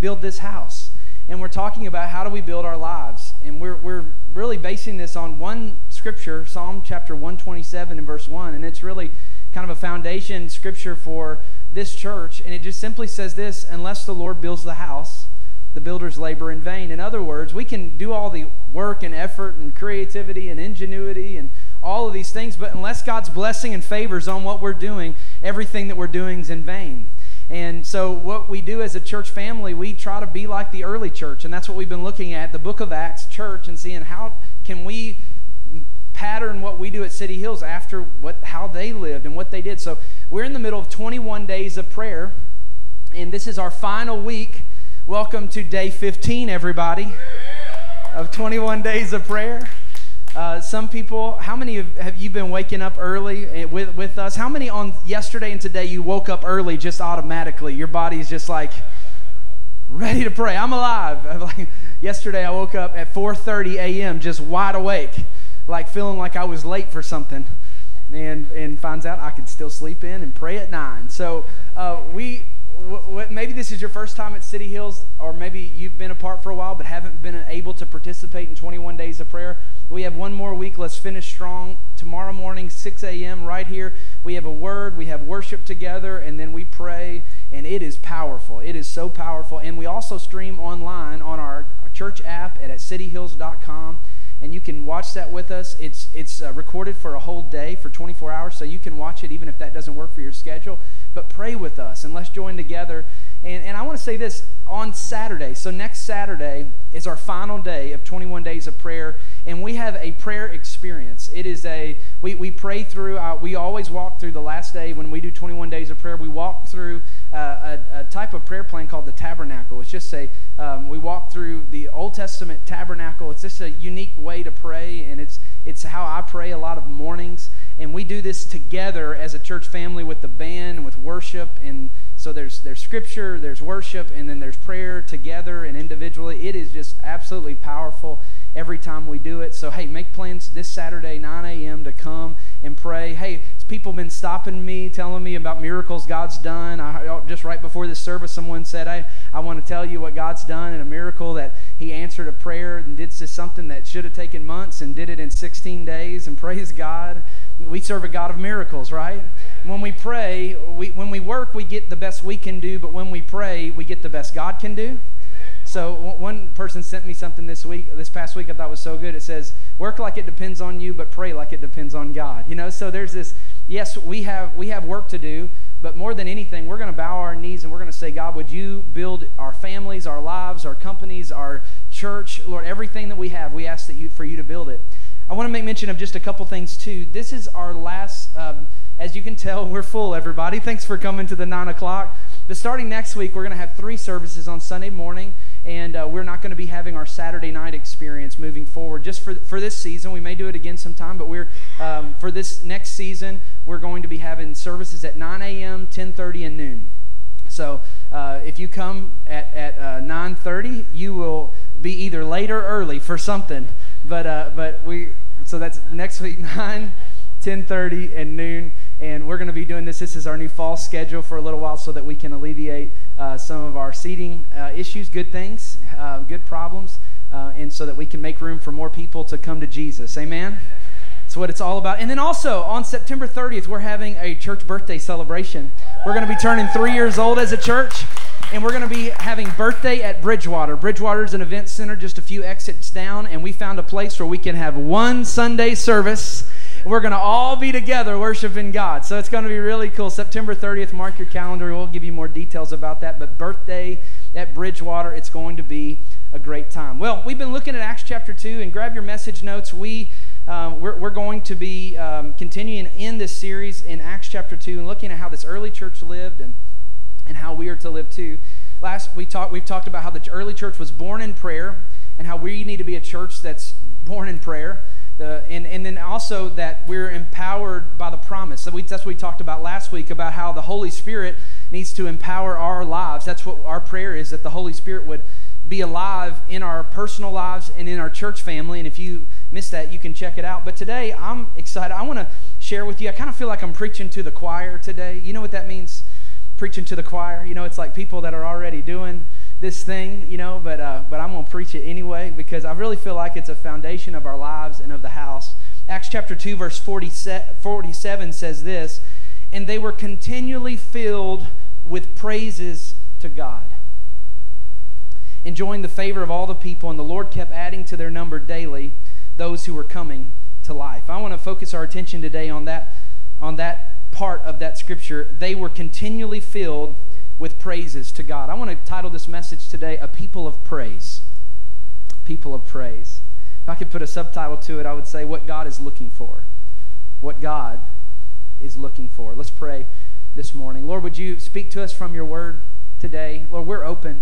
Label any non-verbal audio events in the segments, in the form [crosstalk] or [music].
Build This House. And we're talking about how do we build our lives. And we're, we're really basing this on one scripture, Psalm chapter 127 and verse 1. And it's really kind of a foundation scripture for this church. And it just simply says this unless the Lord builds the house, the builders labor in vain. In other words, we can do all the work and effort and creativity and ingenuity and all of these things, but unless God's blessing and favors on what we're doing, everything that we're doing is in vain. And so, what we do as a church family, we try to be like the early church, and that's what we've been looking at the book of Acts church and seeing how can we pattern what we do at City Hills after what how they lived and what they did. So, we're in the middle of 21 days of prayer, and this is our final week. Welcome to day 15, everybody, of 21 days of prayer. Uh, some people, how many have, have, you been waking up early eh, with, with us? How many on yesterday and today you woke up early just automatically? Your body's just like ready to pray. I'm alive. [laughs] Yesterday I woke up at 4:30 a.m. just wide awake, like feeling like I was late for something, and and finds out I could still sleep in and pray at nine. So uh, we maybe this is your first time at City Hills, or maybe you've been apart for a while but haven't been able to participate in 21 days of prayer. We have one more week. Let's finish strong. Tomorrow morning, 6 a.m., right here, we have a word, we have worship together, and then we pray, and it is powerful. It is so powerful. And we also stream online on our church app at, cityhills.com and you can watch that with us. It's it's uh, recorded for a whole day for 24 hours, so you can watch it even if that doesn't work for your schedule. But pray with us and let's join together. And, and I want to say this on Saturday. So next Saturday is our final day of 21 days of prayer, and we have a prayer experience. It is a we we pray through. Uh, we always walk through the last day when we do 21 days of prayer. We walk through uh, a, a, type of prayer plan called the tabernacle. It's just a um, we walk through the Old Testament tabernacle. It's just a unique way to pray, and it's it's how I pray a lot of mornings. And we do this together as a church family with the band and with worship. And so there's there's scripture, there's worship, and then there's prayer together and individually. It is just absolutely powerful every time we do it. So hey, make plans this Saturday, 9 a.m. to come and pray. Hey, people been stopping me, telling me about miracles God's done. I, just right before this service, someone said, "I I want to tell you what God's done and a miracle that He answered a prayer and did something that should have taken months and did it in 16 days." And [laughs] praise God, we serve a God of miracles, right? When we pray, we, when we work, we get the best we can do, but when we pray, we get the best God can do. So one person sent me something this week, this past week, I thought was so good. It says, "Work like it depends on you, but pray like it depends on God." You know, so there's this. Yes, we have we have work to do, but more than anything, we're going to bow our knees and we're going to say, God, would you build our families, our lives, our companies, our church, Lord, everything that we have. We ask that you for you to build it. I want to make mention of just a couple things too. This is our last. Um, as you can tell, we're full, everybody. Thanks for coming to the nine o'clock. But starting next week, we're going to have three services on Sunday morning and uh, we're not going to be having our Saturday night experience moving forward just for, for this season. We may do it again sometime, but we're um, for this next season, we're going to be having services at 9 a.m., 10:30, and noon. So uh, if you come at, at uh, 9:30, you will be either late or early for something. But uh, but we so that's next week [laughs] 9, 10:30, and noon and we're going to be doing this. This is our new fall schedule for a little while so that we can alleviate uh, some of our seating uh, issues, good things, uh, good problems, uh, and so that we can make room for more people to come to Jesus. Amen? That's what it's all about. And then also on September 30th, we're having a church birthday celebration. We're going to be turning three years old as a church and we're going to be having birthday at Bridgewater. Bridgewater is an event center just a few exits down, and we found a place where we can have one Sunday service we're going to all be together worshiping God. So it's going to be really cool. September 30th, mark your calendar. We'll give you more details about that. But birthday at Bridgewater, it's going to be a great time. Well, we've been looking at Acts chapter 2, and grab your message notes. We, um, we're, we're, going to be um, continuing in this series in Acts chapter 2 and looking at how this early church lived and, and how we are to live too. Last we talked, we've talked about how the early church was born in prayer and how we need to be a church that's born in prayer. The, and, and then also that we're empowered by the promise. So we, that's what we talked about last week about how the Holy Spirit needs to empower our lives. That's what our prayer is that the Holy Spirit would be alive in our personal lives and in our church family. And if you missed that, you can check it out. But today, I'm excited. I want to share with you. I kind of feel like I'm preaching to the choir today. You know what that means? preaching to the choir. You know, it's like people that are already doing this thing, you know, but, uh, but I'm going to preach it anyway because I really feel like it's a foundation of our lives and of the house. Acts chapter 2, verse 47 says this And they were continually filled with praises to God, enjoying the favor of all the people, and the Lord kept adding to their number daily those who were coming to life. I want to focus our attention today on that, on that part of that scripture. They were continually filled with praises to God. I want to title this message today, A People of Praise. People of Praise. If I could put a subtitle to it, I would say, What God is looking for. What God is looking for. Let's pray this morning. Lord, would you speak to us from your word today? Lord, we're open.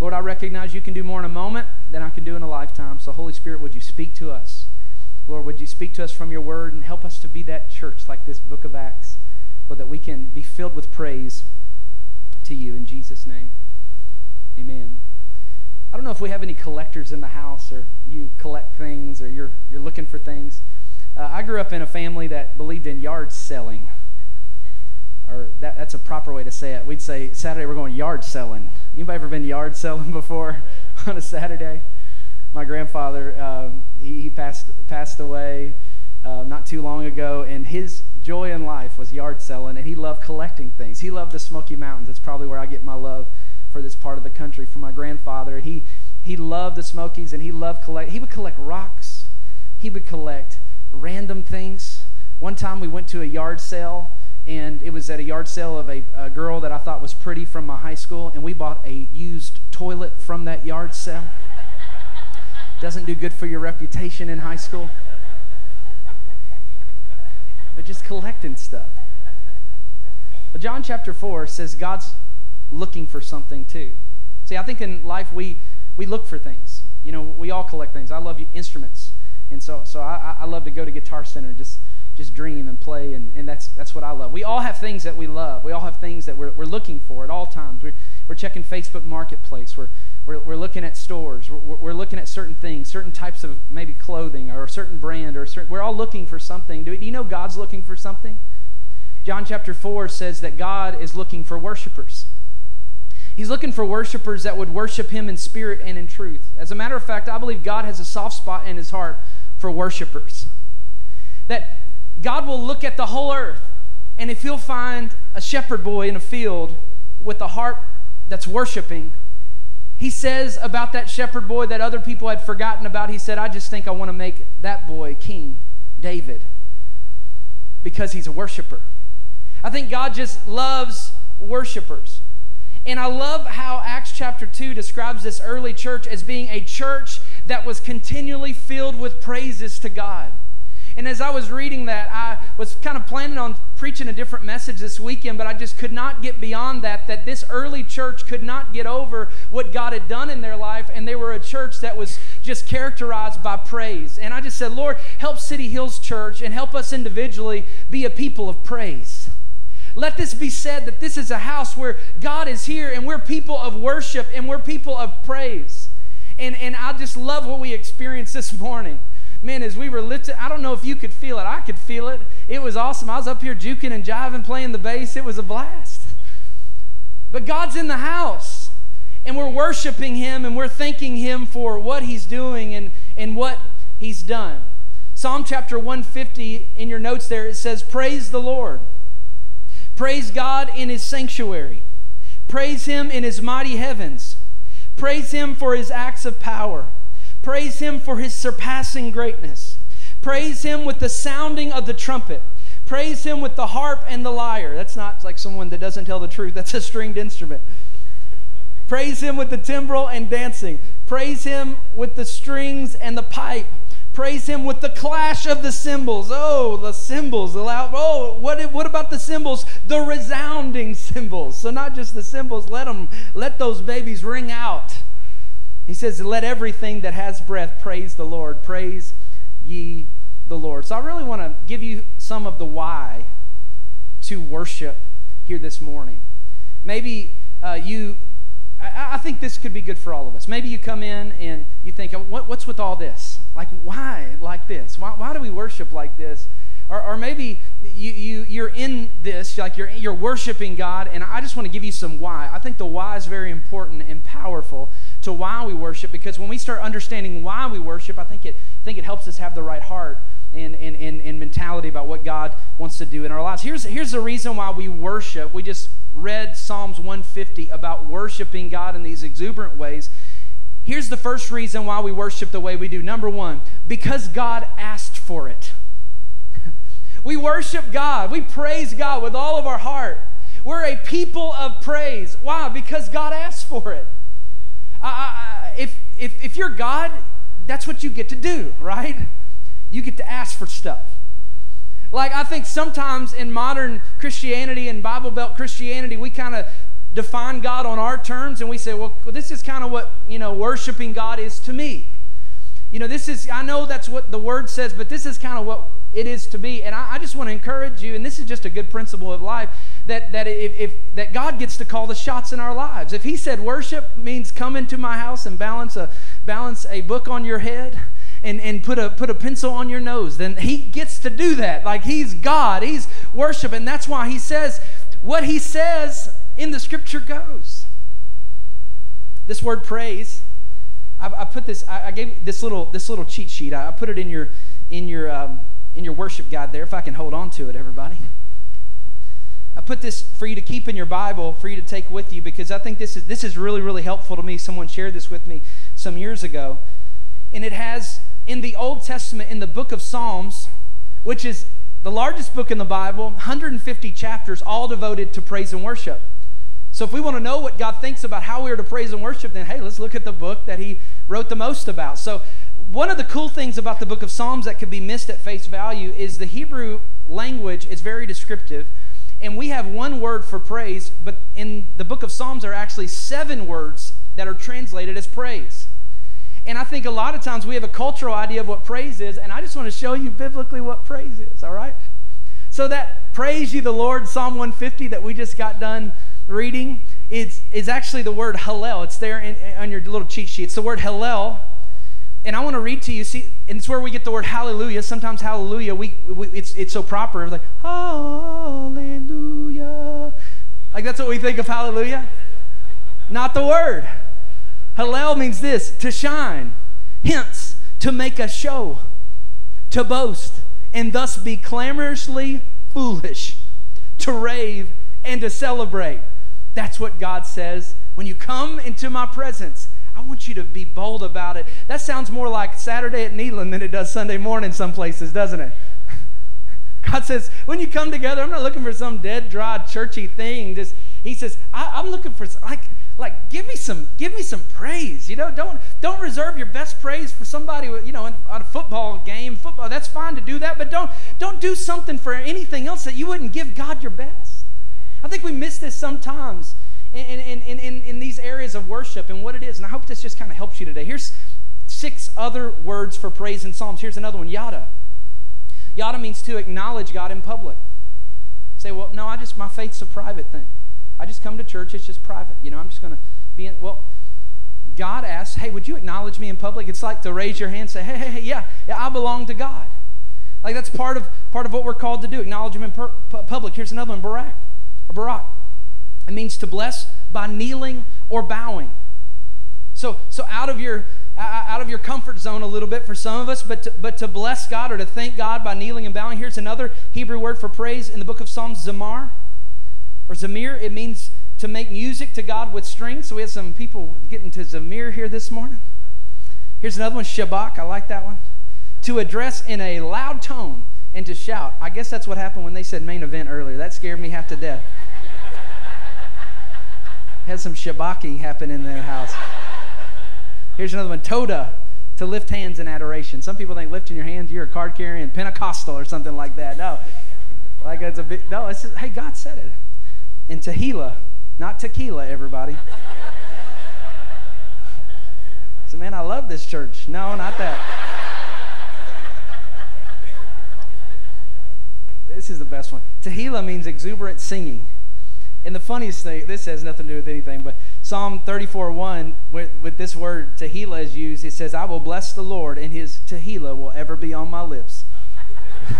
Lord, I recognize you can do more in a moment than I can do in a lifetime. So, Holy Spirit, would you speak to us? Lord, would you speak to us from your word and help us to be that church like this book of Acts, so that we can be filled with praise to you in Jesus' name. Amen. I don't know if we have any collectors in the house or you collect things or you're, you're looking for things. Uh, I grew up in a family that believed in yard selling. Or that, that's a proper way to say it. We'd say, Saturday we're going yard selling. Anybody ever been yard selling [laughs] before [laughs] on a Saturday? My grandfather, um, he, he passed, passed away uh, not too long ago, and his joy in life was yard selling, and he loved collecting things. He loved the Smoky Mountains. That's probably where I get my love for this part of the country from my grandfather. And he he loved the Smokies, and he loved collect. He would collect rocks. He would collect random things. One time we went to a yard sale, and it was at a yard sale of a, a girl that I thought was pretty from my high school, and we bought a used toilet from that yard sale. Doesn't do good for your reputation in high school just collecting stuff. But John chapter 4 says God's looking for something too. See, I think in life we, we look for things. You know, we all collect things. I love instruments. And so, so I, I love to go to Guitar Center just, just dream and play, and, and that's, that's what I love. We all have things that we love. We all have things that we're, we're looking for at all times. We're, we're checking Facebook Marketplace. We're, we're, we're looking at stores. We're, we're looking at certain things, certain types of maybe clothing or a certain brand or certain, we're all looking for something. Do, do you know God's looking for something? John chapter 4 says that God is looking for worshipers. He's looking for worshipers that would worship Him in spirit and in truth. As a matter of fact, I believe God has a soft spot in His heart for worshipers. That God will look at the whole earth, and if He'll find a shepherd boy in a field with a heart that's worshiping, he says about that shepherd boy that other people had forgotten about, he said, I just think I want to make that boy king, David, because he's a worshiper. I think God just loves worshipers. And I love how Acts chapter 2 describes this early church as being a church that was continually filled with praises to God. And as I was reading that, I was kind of planning on preaching a different message this weekend, but I just could not get beyond that. That this early church could not get over what God had done in their life, and they were a church that was just characterized by praise. And I just said, Lord, help City Hills Church and help us individually be a people of praise. Let this be said that this is a house where God is here and we're people of worship and we're people of praise. And, and I just love what we experienced this morning man, as we were lifted, I don't know if you could feel it. I could feel it. It was awesome. I was up here juking and jiving, playing the bass. It was a blast. But God's in the house, and we're worshiping Him, and we're thanking Him for what He's doing and, and what He's done. Psalm chapter 150, in your notes there, it says, Praise the Lord. Praise God in His sanctuary. Praise Him in His mighty heavens. Praise Him for His acts of power. Praise him for his surpassing greatness. Praise him with the sounding of the trumpet. Praise him with the harp and the lyre. That's not like someone that doesn't tell the truth, that's a stringed instrument. Praise him with the timbrel and dancing. Praise him with the strings and the pipe. Praise him with the clash of the cymbals. Oh, the cymbals. The loud, oh, what, what about the cymbals? The resounding cymbals. So not just the cymbals, let them let those babies ring out. He says, Let everything that has breath praise the Lord. Praise ye the Lord. So I really want to give you some of the why to worship here this morning. Maybe uh, you, I, think this could be good for all of us. Maybe you come in and you think, what, what's with all this? Like, why like this? Why, why do we worship like this? Or, or maybe you, you, you're in this, like you're, you're worshiping God, and I just want to give you some why. I think the why is very important and powerful to why we worship because when we start understanding why we worship, I think it, I think it helps us have the right heart and, and, and, and mentality about what God wants to do in our lives. Here's, here's the reason why we worship. We just read Psalms 150 about worshiping God in these exuberant ways. Here's the first reason why we worship the way we do. Number one, because God asked for it. We worship God, we praise God with all of our heart. We're a people of praise. Why? Because God asked for it. If, if, if you're God, that's what you get to do, [laughs] right? You get to ask for stuff. Like, I think sometimes in modern Christianity and Bible Belt Christianity, we kind of define God on our terms and we say, well, this is kind of what, you know, worshiping God is to me. You know, this is, I know that's what the word says, but this is kind of what it is to be. And I, I just want to encourage you, and this is just a good principle of life, that, that, if, if, that God gets to call the shots in our lives. If He said worship means come into my house and balance a, balance a book on your head, and, and put a put a pencil on your nose, then he gets to do that. Like he's God, he's worship, and that's why he says what he says in the scripture goes. This word praise, I, I put this. I, I, gave this little this little cheat sheet. I, I put it in your in your um, in your worship guide there. If I can hold on to it, everybody. I put this for you to keep in your Bible, for you to take with you, because I think this is this is really really helpful to me. Someone shared this with me some years ago, and it has in the Old Testament, in the book of Psalms, which is the largest book in the Bible, 150 chapters, all devoted to praise and worship. So, if we want to know what God thinks about how we are to praise and worship, then hey, let's look at the book that He wrote the most about. So, one of the cool things about the book of Psalms that could be missed at face value is the Hebrew language is very descriptive. And we have one word for praise, but in the book of Psalms, there are actually seven words that are translated as praise. And I think a lot of times we have a cultural idea of what praise is, and I just want to show you biblically what praise is, all right? So that praise you the Lord, Psalm 150 that we just got done reading, is, is actually the word Hallel. It's there in, on your little cheat sheet. It's the word Hallel. And I want to read to you, see, and it's where we get the word hallelujah. Sometimes hallelujah, we, we it's, it's so proper. It's like, hallelujah. Like that's what we think of hallelujah. Not the word. Hallel means this to shine, hence, to make a show, to boast, and thus be clamorously foolish, to rave, and to celebrate. That's what God says. When you come into my presence, I want you to be bold about it. That sounds more like Saturday at Neyland than it does Sunday morning some places, doesn't it? [laughs] God says, when you come together, I'm not looking for some dead, dry, churchy thing. Just He says, I, am looking for like like give me some give me some praise you know don't don't reserve your best praise for somebody you know on a football game football that's fine to do that but don't don't do something for anything else that you wouldn't give god your best i think we miss this sometimes in, in, in, in, these areas of worship and what it is and i hope this just kind of helps you today here's six other words for praise in psalms here's another one yada yada means to acknowledge god in public say well no i just my faith's a private thing I just come to church, it's just private. You know, I'm just going to be in, well, God asks, hey, would you acknowledge me in public? It's like to raise your hand and say, hey, hey, hey, yeah, yeah, I belong to God. Like that's part of part of what we're called to do. Acknowledge him in per, public. Here's another one, Barak. Barak. It means to bless by kneeling or bowing. So, so out of your out of your comfort zone a little bit for some of us, but to, but to bless God or to thank God by kneeling and bowing. Here's another Hebrew word for praise in the book of Psalms, Zamar or Zamir, it means to make music to God with strings. So we have some people getting to Zamir here this morning. Here's another one, shabak. I like that one. To address in a loud tone and to shout. I guess that's what happened when they said main event earlier. That scared me half to death. Had some Shabaki happen in the house. Here's another one, Toda, to lift hands in adoration. Some people think lifting your hands, you're a card carrying Pentecostal or something like that. No, like it's a bit. No, it's just, hey, God said it and Tehillah, not tequila, everybody. so, man, I love this church. No, not that. this is the best one. Tehillah means exuberant singing. And the funniest thing, this has nothing to do with anything, but Psalm 34 1, with, with this word Tehillah is used, it says, I will bless the Lord, and his Tehillah will ever be on my lips. [laughs]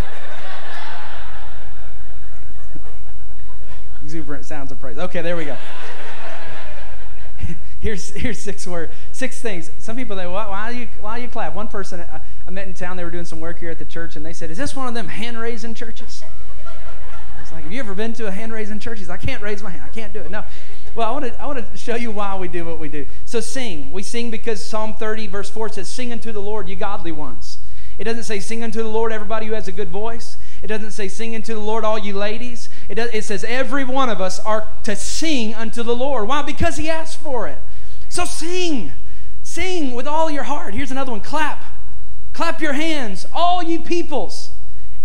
Exuberant sounds of praise. Okay, there we go. [laughs] here's here's six word six things. Some people they why, why you why you clap? One person I, I met in town. They were doing some work here at the church, and they said, "Is this one of them hand raising churches?" Like, "Have you ever been to a hand raising church?" He's, "I can't raise my hand. I can't do it." No. Well, I want to I want to show you why we do what we do. So sing. We sing because Psalm 30 verse 4 says, "Sing unto the Lord, you godly ones." It doesn't say, "Sing unto the Lord, everybody who has a good voice." It doesn't say, "Sing unto the Lord, all you ladies." It, does, it says, "Every one of us are to sing unto the Lord." Why? Because He asked for it. So sing. Sing with all your heart. Here's another one clap. Clap your hands, all you peoples.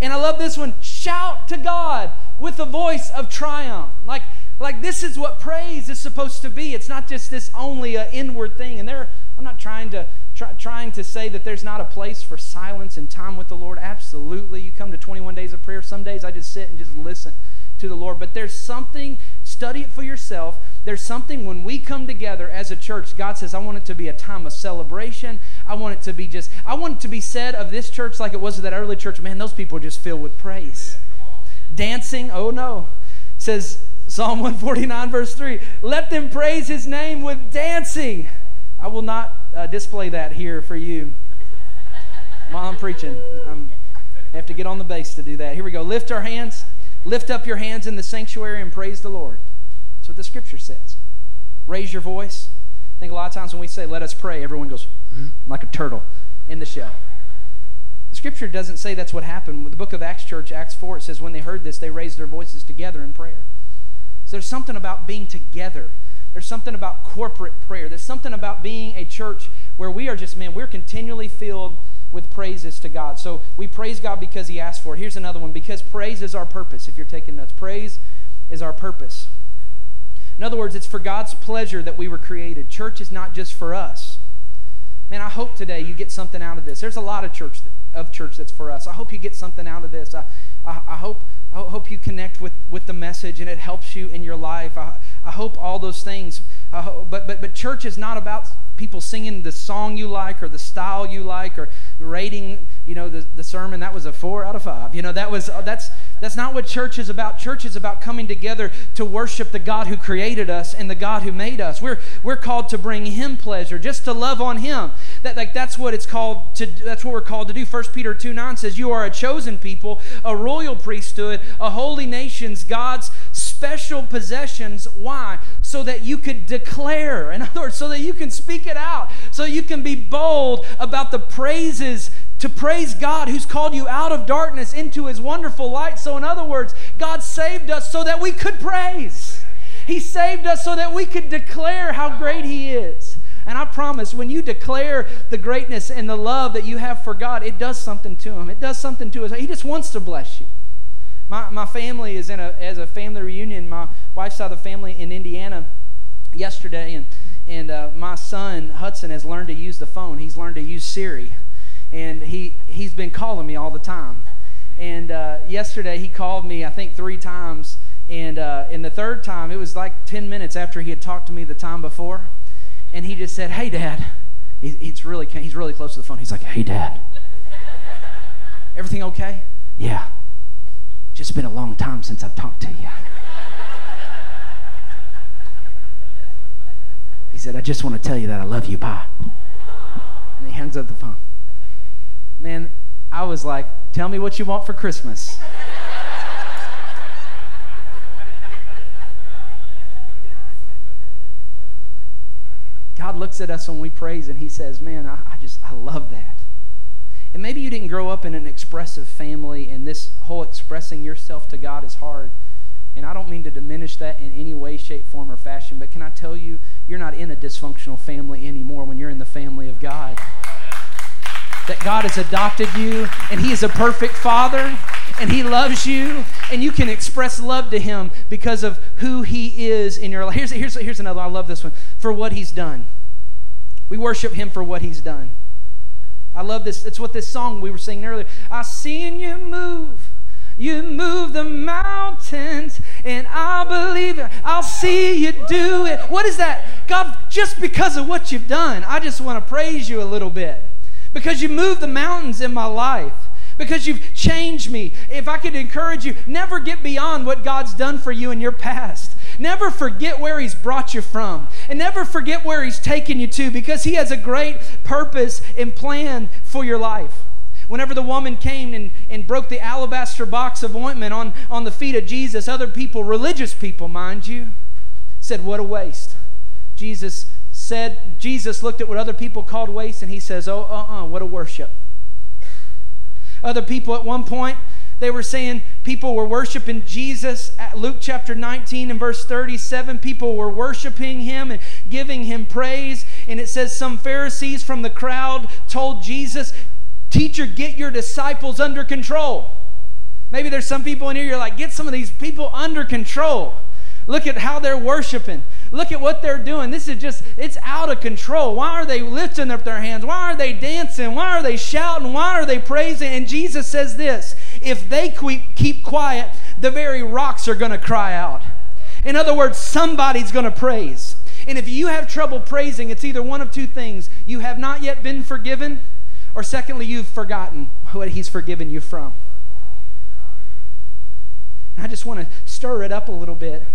And I love this one shout to God with a voice of triumph. Like, like this is what praise is supposed to be. It's not just this only an inward thing. And there, I'm not trying to try, trying to say that there's not a place for silence and time with the Lord. Absolutely. You come to 21 days of prayer. Some days I just sit and just listen to the Lord. But there's something, study it for yourself. There's something when we come together as a church, God says, I want it to be a time of celebration. I want it to be just, I want it to be said of this church like it was of that early church. Man, those people are just filled with praise. Dancing, oh no. Says Psalm 149, verse 3 Let them praise his name with dancing. I will not uh, display that here for you while I'm preaching. I'm, I have to get on the bass to do that. Here we go. Lift our hands. Lift up your hands in the sanctuary and praise the Lord. That's what the scripture says. Raise your voice. I think a lot of times when we say, let us pray, everyone goes, mm-hmm, like a turtle in the shell. Scripture doesn't say that's what happened. With the book of Acts Church, Acts 4, it says, when they heard this, they raised their voices together in prayer. So there's something about being together. There's something about corporate prayer. There's something about being a church where we are just, man, we're continually filled with praises to God. So we praise God because He asked for it. Here's another one because praise is our purpose. If you're taking notes, praise is our purpose. In other words, it's for God's pleasure that we were created. Church is not just for us. Man, I hope today you get something out of this. There's a lot of church of church that's for us. I hope you get something out of this. I, I, I hope I hope you connect with, with the message and it helps you in your life. I, I hope all those things. Hope, but, but, but church is not about people singing the song you like or the style you like or rating you know the, the sermon that was a four out of five you know that was that's that's not what church is about. Church is about coming together to worship the god who created us and the god who made us. We're we're called to bring him pleasure just to love on him. That like that's what it's called to that's what we're called to do. First peter 2 9 says you are a chosen people a royal priesthood a holy nations god's special possessions. Why? So that you could declare, in other words, so that you can speak it out, so you can be bold about the praises to praise God who's called you out of darkness into his wonderful light. So, in other words, God saved us so that we could praise. He saved us so that we could declare how great he is. And I promise, when you declare the greatness and the love that you have for God, it does something to him. It does something to us. He just wants to bless you. My, my family is in a, as a family reunion. My wife's side of the family in Indiana yesterday, and, and uh, my son, Hudson, has learned to use the phone. He's learned to use Siri, and he, he's been calling me all the time. And uh, yesterday, he called me, I think, three times. And uh, in the third time, it was like 10 minutes after he had talked to me the time before. And he just said, Hey, Dad. He's, he's, really, he's really close to the phone. He's like, Hey, Dad. Everything okay? Yeah. Just been a long time since I've talked to you. He said, I just want to tell you that I love you. Bye. And he hangs up the phone. Man, I was like, tell me what you want for Christmas. God looks at us when we praise and he says, Man, I, I just, I love that. And maybe you didn't grow up in an expressive family, and this whole expressing yourself to God is hard. And I don't mean to diminish that in any way, shape, form, or fashion, but can I tell you, you're not in a dysfunctional family anymore when you're in the family of God. That God has adopted you, and He is a perfect Father, and He loves you, and you can express love to Him because of who He is in your life. Here's, here's, here's another, I love this one, for what He's done. We worship Him for what He's done. I love this. It's what this song we were singing earlier. I seen you move. You move the mountains, and I believe it. I'll see you do it. What is that? God, just because of what you've done, I just want to praise you a little bit. Because you moved the mountains in my life because you've changed me. If I could encourage you, never get beyond what God's done for you in your past. Never forget where He's brought you from. And never forget where He's taken you to because He has a great purpose and plan for your life. Whenever the woman came and, and broke the alabaster box of ointment on, on the feet of Jesus, other people, religious people, mind you, said, What a waste. Jesus said, Jesus looked at what other people called waste and he says, Oh, uh uh, what a worship. Other people at one point, they were saying people were worshiping Jesus. At Luke chapter 19 and verse 37, people were worshiping him and giving him praise. And it says some Pharisees from the crowd told Jesus, Teacher, get your disciples under control. Maybe there's some people in here, you're like, get some of these people under control. Look at how they're worshiping. Look at what they're doing. This is just, it's out of control. Why are they lifting up their hands? Why are they dancing? Why are they shouting? Why are they praising? And Jesus says this if they keep quiet, the very rocks are going to cry out. In other words, somebody's going to praise. And if you have trouble praising, it's either one of two things you have not yet been forgiven or secondly, you've forgotten what He's forgiven you from. I just want to stir it up a little bit.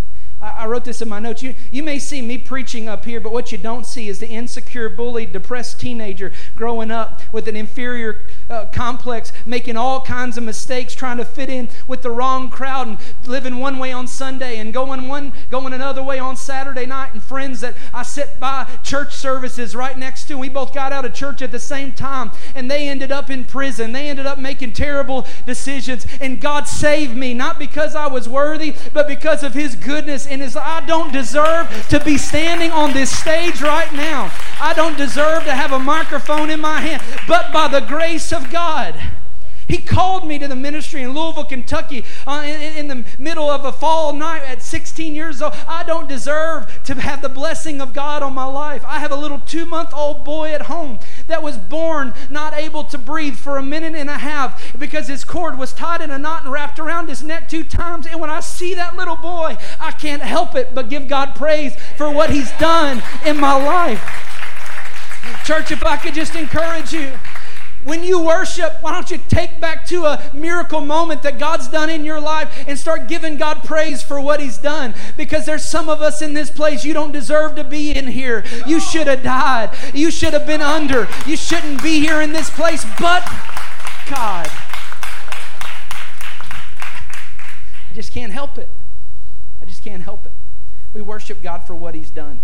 I, wrote this in my notes. You, you may see me preaching up here, but what you don't see is the insecure, bullied, depressed teenager growing up with an inferior uh, complex, making all kinds of mistakes, trying to fit in with the wrong crowd, and living one way on Sunday and going one going another way on Saturday night. And friends that I sit by church services right next to, we both got out of church at the same time, and they ended up in prison. They ended up making terrible decisions, and God saved me not because I was worthy, but because of His goodness and His. I don't deserve to be standing on this stage right now. I don't deserve to have a microphone in my hand, but by the grace of God. He called me to the ministry in Louisville, Kentucky, uh, in, in, the middle of a fall night at 16 years old. I don't deserve to have the blessing of God on my life. I have a little two month old boy at home that was born not able to breathe for a minute and a half because his cord was tied in a knot and wrapped around his neck two times. And when I see that little boy, I can't help it but give God praise for what He's done in my life. Church, if I could just encourage you. When you worship, why don't you take back to a miracle moment that God's done in your life and start giving God praise for what He's done? Because there's some of us in this place, you don't deserve to be in here. You should have died. You should have been under. You shouldn't be here in this place, but God. I just can't help it. I just can't help it. We worship God for what He's done.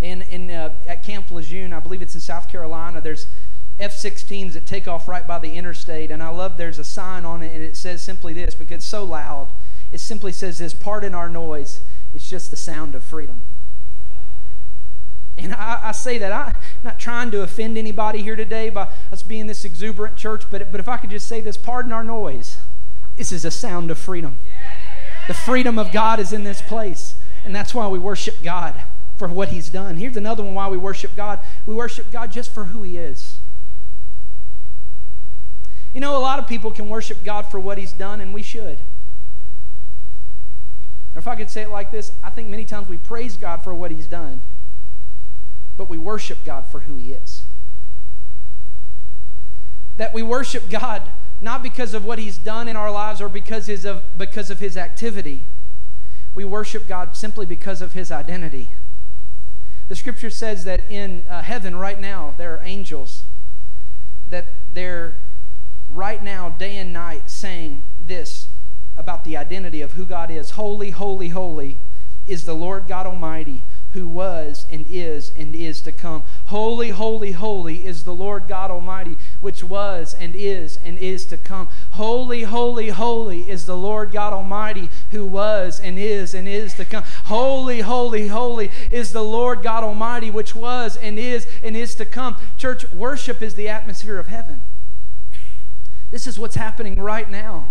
And in, uh, at Camp Lejeune, I believe it's in South Carolina, there's F 16s that take off right by the interstate. And I love there's a sign on it, and it says simply this because it's so loud. It simply says this pardon our noise, it's just the sound of freedom. And I, I, say that I'm not trying to offend anybody here today by us being this exuberant church, but, but if I could just say this pardon our noise, this is a sound of freedom. The freedom of God is in this place, and that's why we worship God for what He's done. Here's another one why we worship God we worship God just for who He is. You know, a lot of people can worship God for what He's done, and we should. Or if I could say it like this, I think many times we praise God for what He's done, but we worship God for who He is. That we worship God not because of what He's done in our lives or because, of, because of His activity. We worship God simply because of His identity. The scripture says that in uh, heaven right now, there are angels, that they're right now, day and night, saying this about the identity of who God is Holy, holy, holy is the Lord God Almighty who was and is and is to come. Holy, holy, holy is the Lord God Almighty, which was and is and is to come. Holy, holy, holy is the Lord God Almighty, who was and is and is to come. Holy, holy, holy is the Lord God Almighty, which was and is and is to come. Church, worship is the atmosphere of heaven. This is what's happening right now.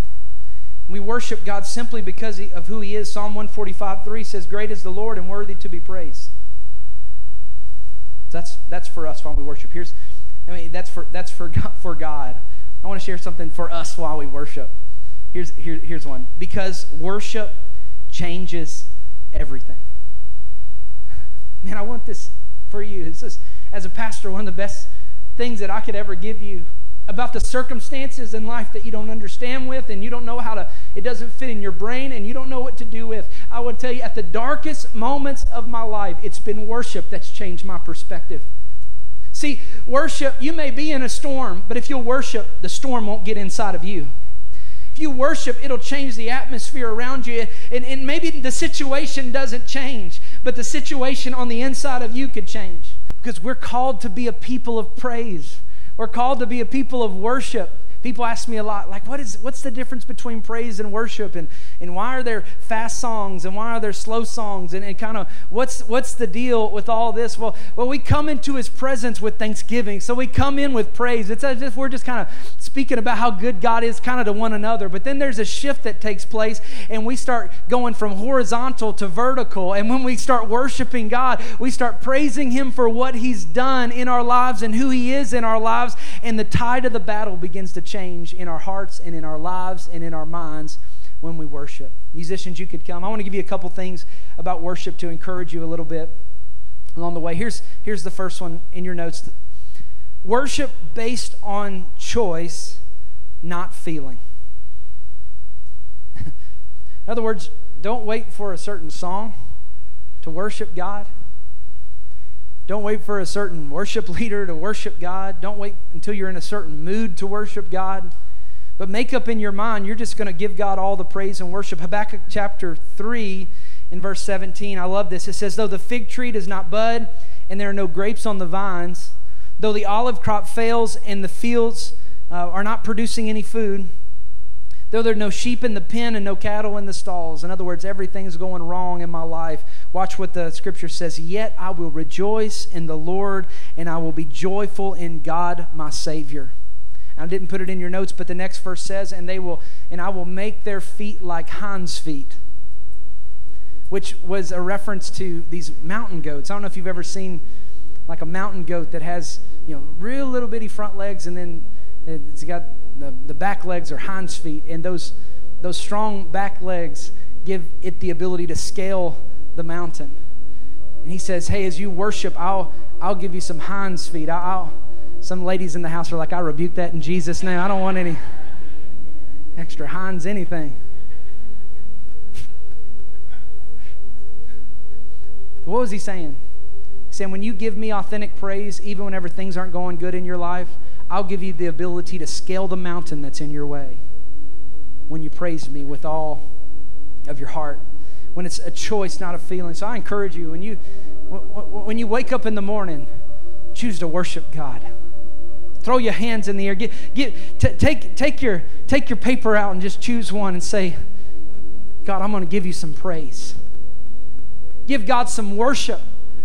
We worship God simply because of who He is. Psalm 145 3 says, Great is the Lord and worthy to be praised. that's, that's for us while we worship. Here's, I mean, that's for, that's for, God, for God. I want to share something for us while we worship. Here's, here, here's one. Because worship changes everything. [laughs] Man, I want this for you. This is, as a pastor, one of the best things that I could ever give you about the circumstances in life that you don't understand with and you don't know how to it doesn't fit in your brain and you don't know what to do with. I would tell you at the darkest moments of my life it's been worship that's changed my perspective. See worship you may be in a storm but if you'll worship the storm won't get inside of you. If you worship it'll change the atmosphere around you and, and maybe the situation doesn't change but the situation on the inside of you could change. Because we're called to be a people of praise we're called to be a people of worship. People ask me a lot, like, what is what's the difference between praise and worship? And, and why are there fast songs and why are there slow songs? And, and kind of what's what's the deal with all this? Well, well, we come into his presence with thanksgiving. So we come in with praise. It's as if we're just kind of speaking about how good God is kind of to one another. But then there's a shift that takes place, and we start going from horizontal to vertical. And when we start worshiping God, we start praising him for what he's done in our lives and who he is in our lives. And the tide of the battle begins to change in our hearts and in our lives and in our minds when we worship. Musicians, you could come. I want to give you a couple things about worship to encourage you a little bit along the way. Here's, here's the first one in your notes worship based on choice, not feeling. [laughs] in other words, don't wait for a certain song to worship God. Don't wait for a certain worship leader to worship God. Don't wait until you're in a certain mood to worship God. But make up in your mind, you're just going to give God all the praise and worship. Habakkuk chapter 3 in verse 17, I love this. It says, Though the fig tree does not bud and there are no grapes on the vines, though the olive crop fails and the fields uh, are not producing any food, Though there are no sheep in the pen and no cattle in the stalls. In other words, everything's going wrong in my life. Watch what the scripture says. Yet I will rejoice in the Lord and I will be joyful in God my Savior. I didn't put it in your notes, but the next verse says, and they will, and I will make their feet like hinds' feet, which was a reference to these mountain goats. I don't know if you've ever seen like a mountain goat that has, you know, real little bitty front legs and then it's got the, the back legs or hinds feet, and those, those strong back legs give it the ability to scale the mountain. And he says, Hey, as you worship, I'll, I'll give you some hinds feet. I'll, I'll, some ladies in the house are like, I rebuke that in Jesus' name. I don't want any extra hinds anything. what was he saying? Saying, when you give me authentic praise, even whenever things aren't going good in your life, I'll give you the ability to scale the mountain that's in your way when you praise me with all of your heart. When it's a choice, not a feeling. So I encourage you when you when you wake up in the morning, choose to worship God. Throw your hands in the air. Get, get, t- take, take, your, take your paper out and just choose one and say, God, I'm going to give you some praise. Give God some worship.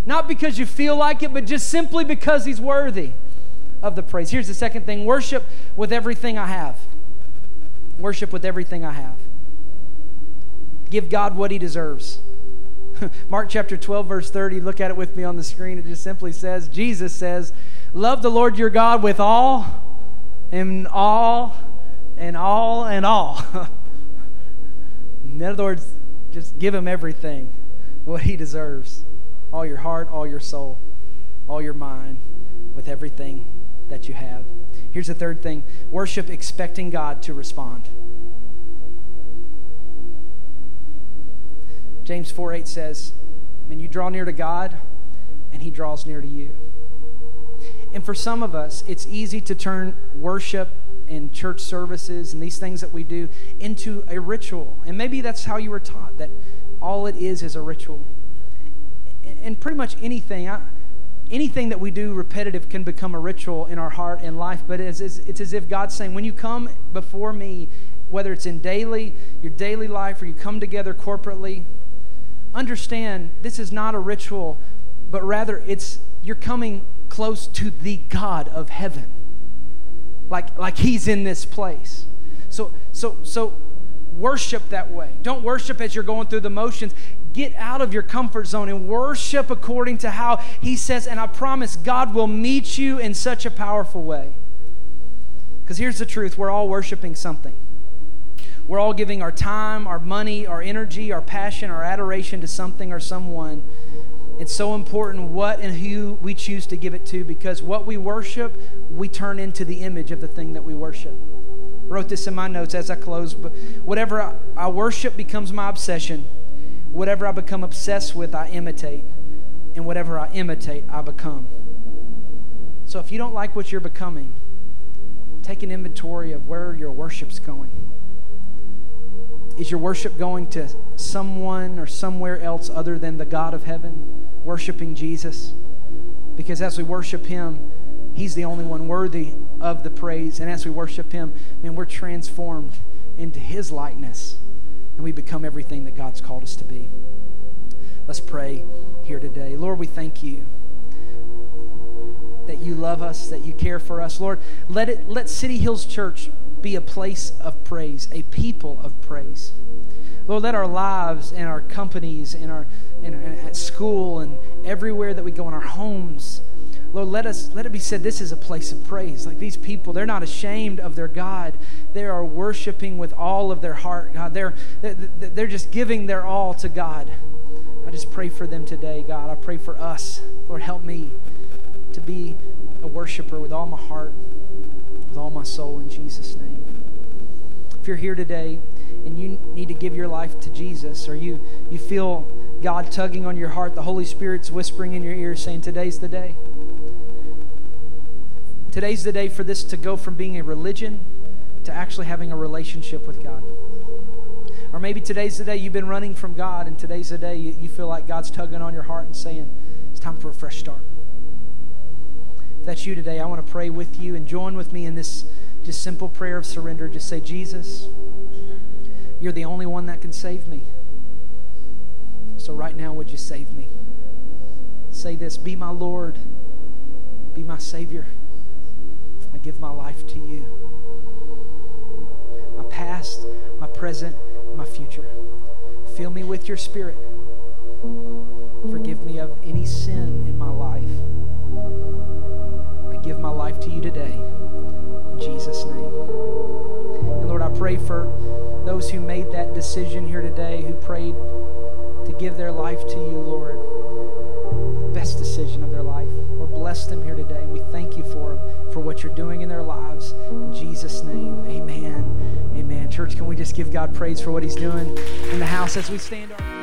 Not because you feel like it, but just simply because He's worthy of the praise. Here's the second thing worship with everything I have. Worship with everything I have. Give God what He deserves. [laughs] Mark chapter 12, verse 30, look at it with me on the screen. It just simply says, Jesus says, Love the Lord your God with all and all and all and all. [laughs] In other words, just give him everything, what he deserves. All your heart, all your soul, all your mind, with everything that you have. Here's the third thing worship expecting God to respond. James 4 8 says, When you draw near to God, and He draws near to you. And for some of us, it's easy to turn worship and church services and these things that we do into a ritual. And maybe that's how you were taught that all it is is a ritual. And pretty much anything. I, anything that we do repetitive can become a ritual in our heart and life, but it's, it's, it's as if God's saying, when you come before me, whether it's in daily, your daily life, or you come together corporately, understand this is not a ritual, but rather it's you're coming close to the God of heaven. Like, like he's in this place. So so so worship that way. Don't worship as you're going through the motions get out of your comfort zone and worship according to how He says. And I promise God will meet you in such a powerful way. Because here's the truth we're all worshiping something. We're all giving our time, our money, our energy, our passion, our adoration to something or someone. It's so important what and who we choose to give it to because what we worship, we turn into the image of the thing that we worship. I wrote this in my notes as I close, but whatever I, I worship becomes my obsession. Whatever I become obsessed with, I imitate. And whatever I imitate, I become. So if you don't like what you're becoming, take an inventory of where your worship's going. Is your worship going to someone or somewhere else other than the God of heaven, worshiping Jesus? Because as we worship Him, He's the only one worthy of the praise. And as we worship Him, man, we're transformed into His likeness and we become everything that God's called us to be. Let's pray here today. Lord, we thank you that you love us, that you care for us. Lord, let it let City Hills Church be a place of praise, a people of praise. Lord, let our lives and our companies and our and at school and everywhere that we go in our homes, Lord, let us let it be said this is a place of praise. Like these people, they're not ashamed of their God. They are worshiping with all of their heart, God. They're they're just giving their all to God. I just pray for them today, God. I pray for us. Lord, help me to be a worshiper with all my heart with all my soul in Jesus' name. If you're here today and you need to give your life to Jesus, or you, you feel God tugging on your heart, the Holy Spirit's whispering in your ear saying, Today's the day. Today's the day for this to go from being a religion to actually having a relationship with God. Or maybe today's the day you've been running from God, and today's the day you feel like God's tugging on your heart and saying, It's time for a fresh start If that's you today, I want to pray with you and join with me in this just simple prayer of surrender. Just say, Jesus, you're the only one that can save me. So right now, would you save me? Say this Be my Lord, be my Savior. I give my life to you. My past, my present, my future. Fill me with your Spirit. Forgive me of any sin in my life I give my life to you today. In Jesus' name. And Lord, I pray for those who made that decision here today, who prayed to give their life to you, Lord. The best decision of their life. Lord, bless them here today. And we thank you for them, for what you're doing in their lives. In Jesus' name, amen. Amen. Church, can we just give God praise for what he's doing in the house as we stand our